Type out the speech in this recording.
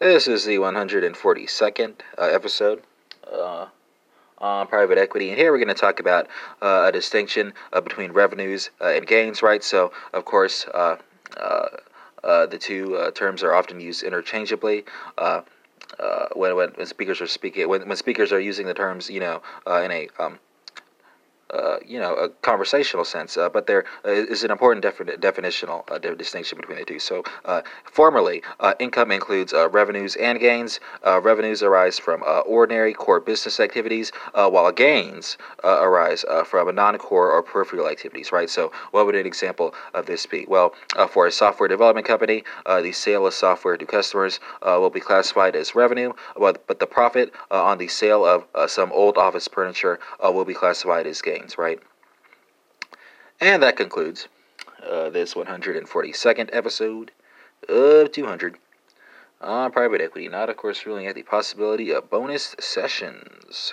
This is the 142nd uh, episode uh, on private equity, and here we're going to talk about uh, a distinction uh, between revenues uh, and gains, right? So, of course, uh, the two terms are often used interchangeably. when, when, speakers are speaking, when, when speakers are using the terms, you know, in a um, uh, you know, a conversational sense, uh, but there uh, an important defi- definitional uh, distinction between the two. So, uh, formally, uh, income includes uh, revenues and gains. Uh, revenues arise from ordinary core business activities, while gains arise from non-core or peripheral activities. Right. So, what would an example of this be? Well, for a software development company, the sale of software to customers will be classified as revenue, but, but the profit on the sale of some old office furniture will be classified as gain right? And that concludes uh, this 142nd episode of 200 on private equity, not, of course, ruling out the possibility of bonus sessions.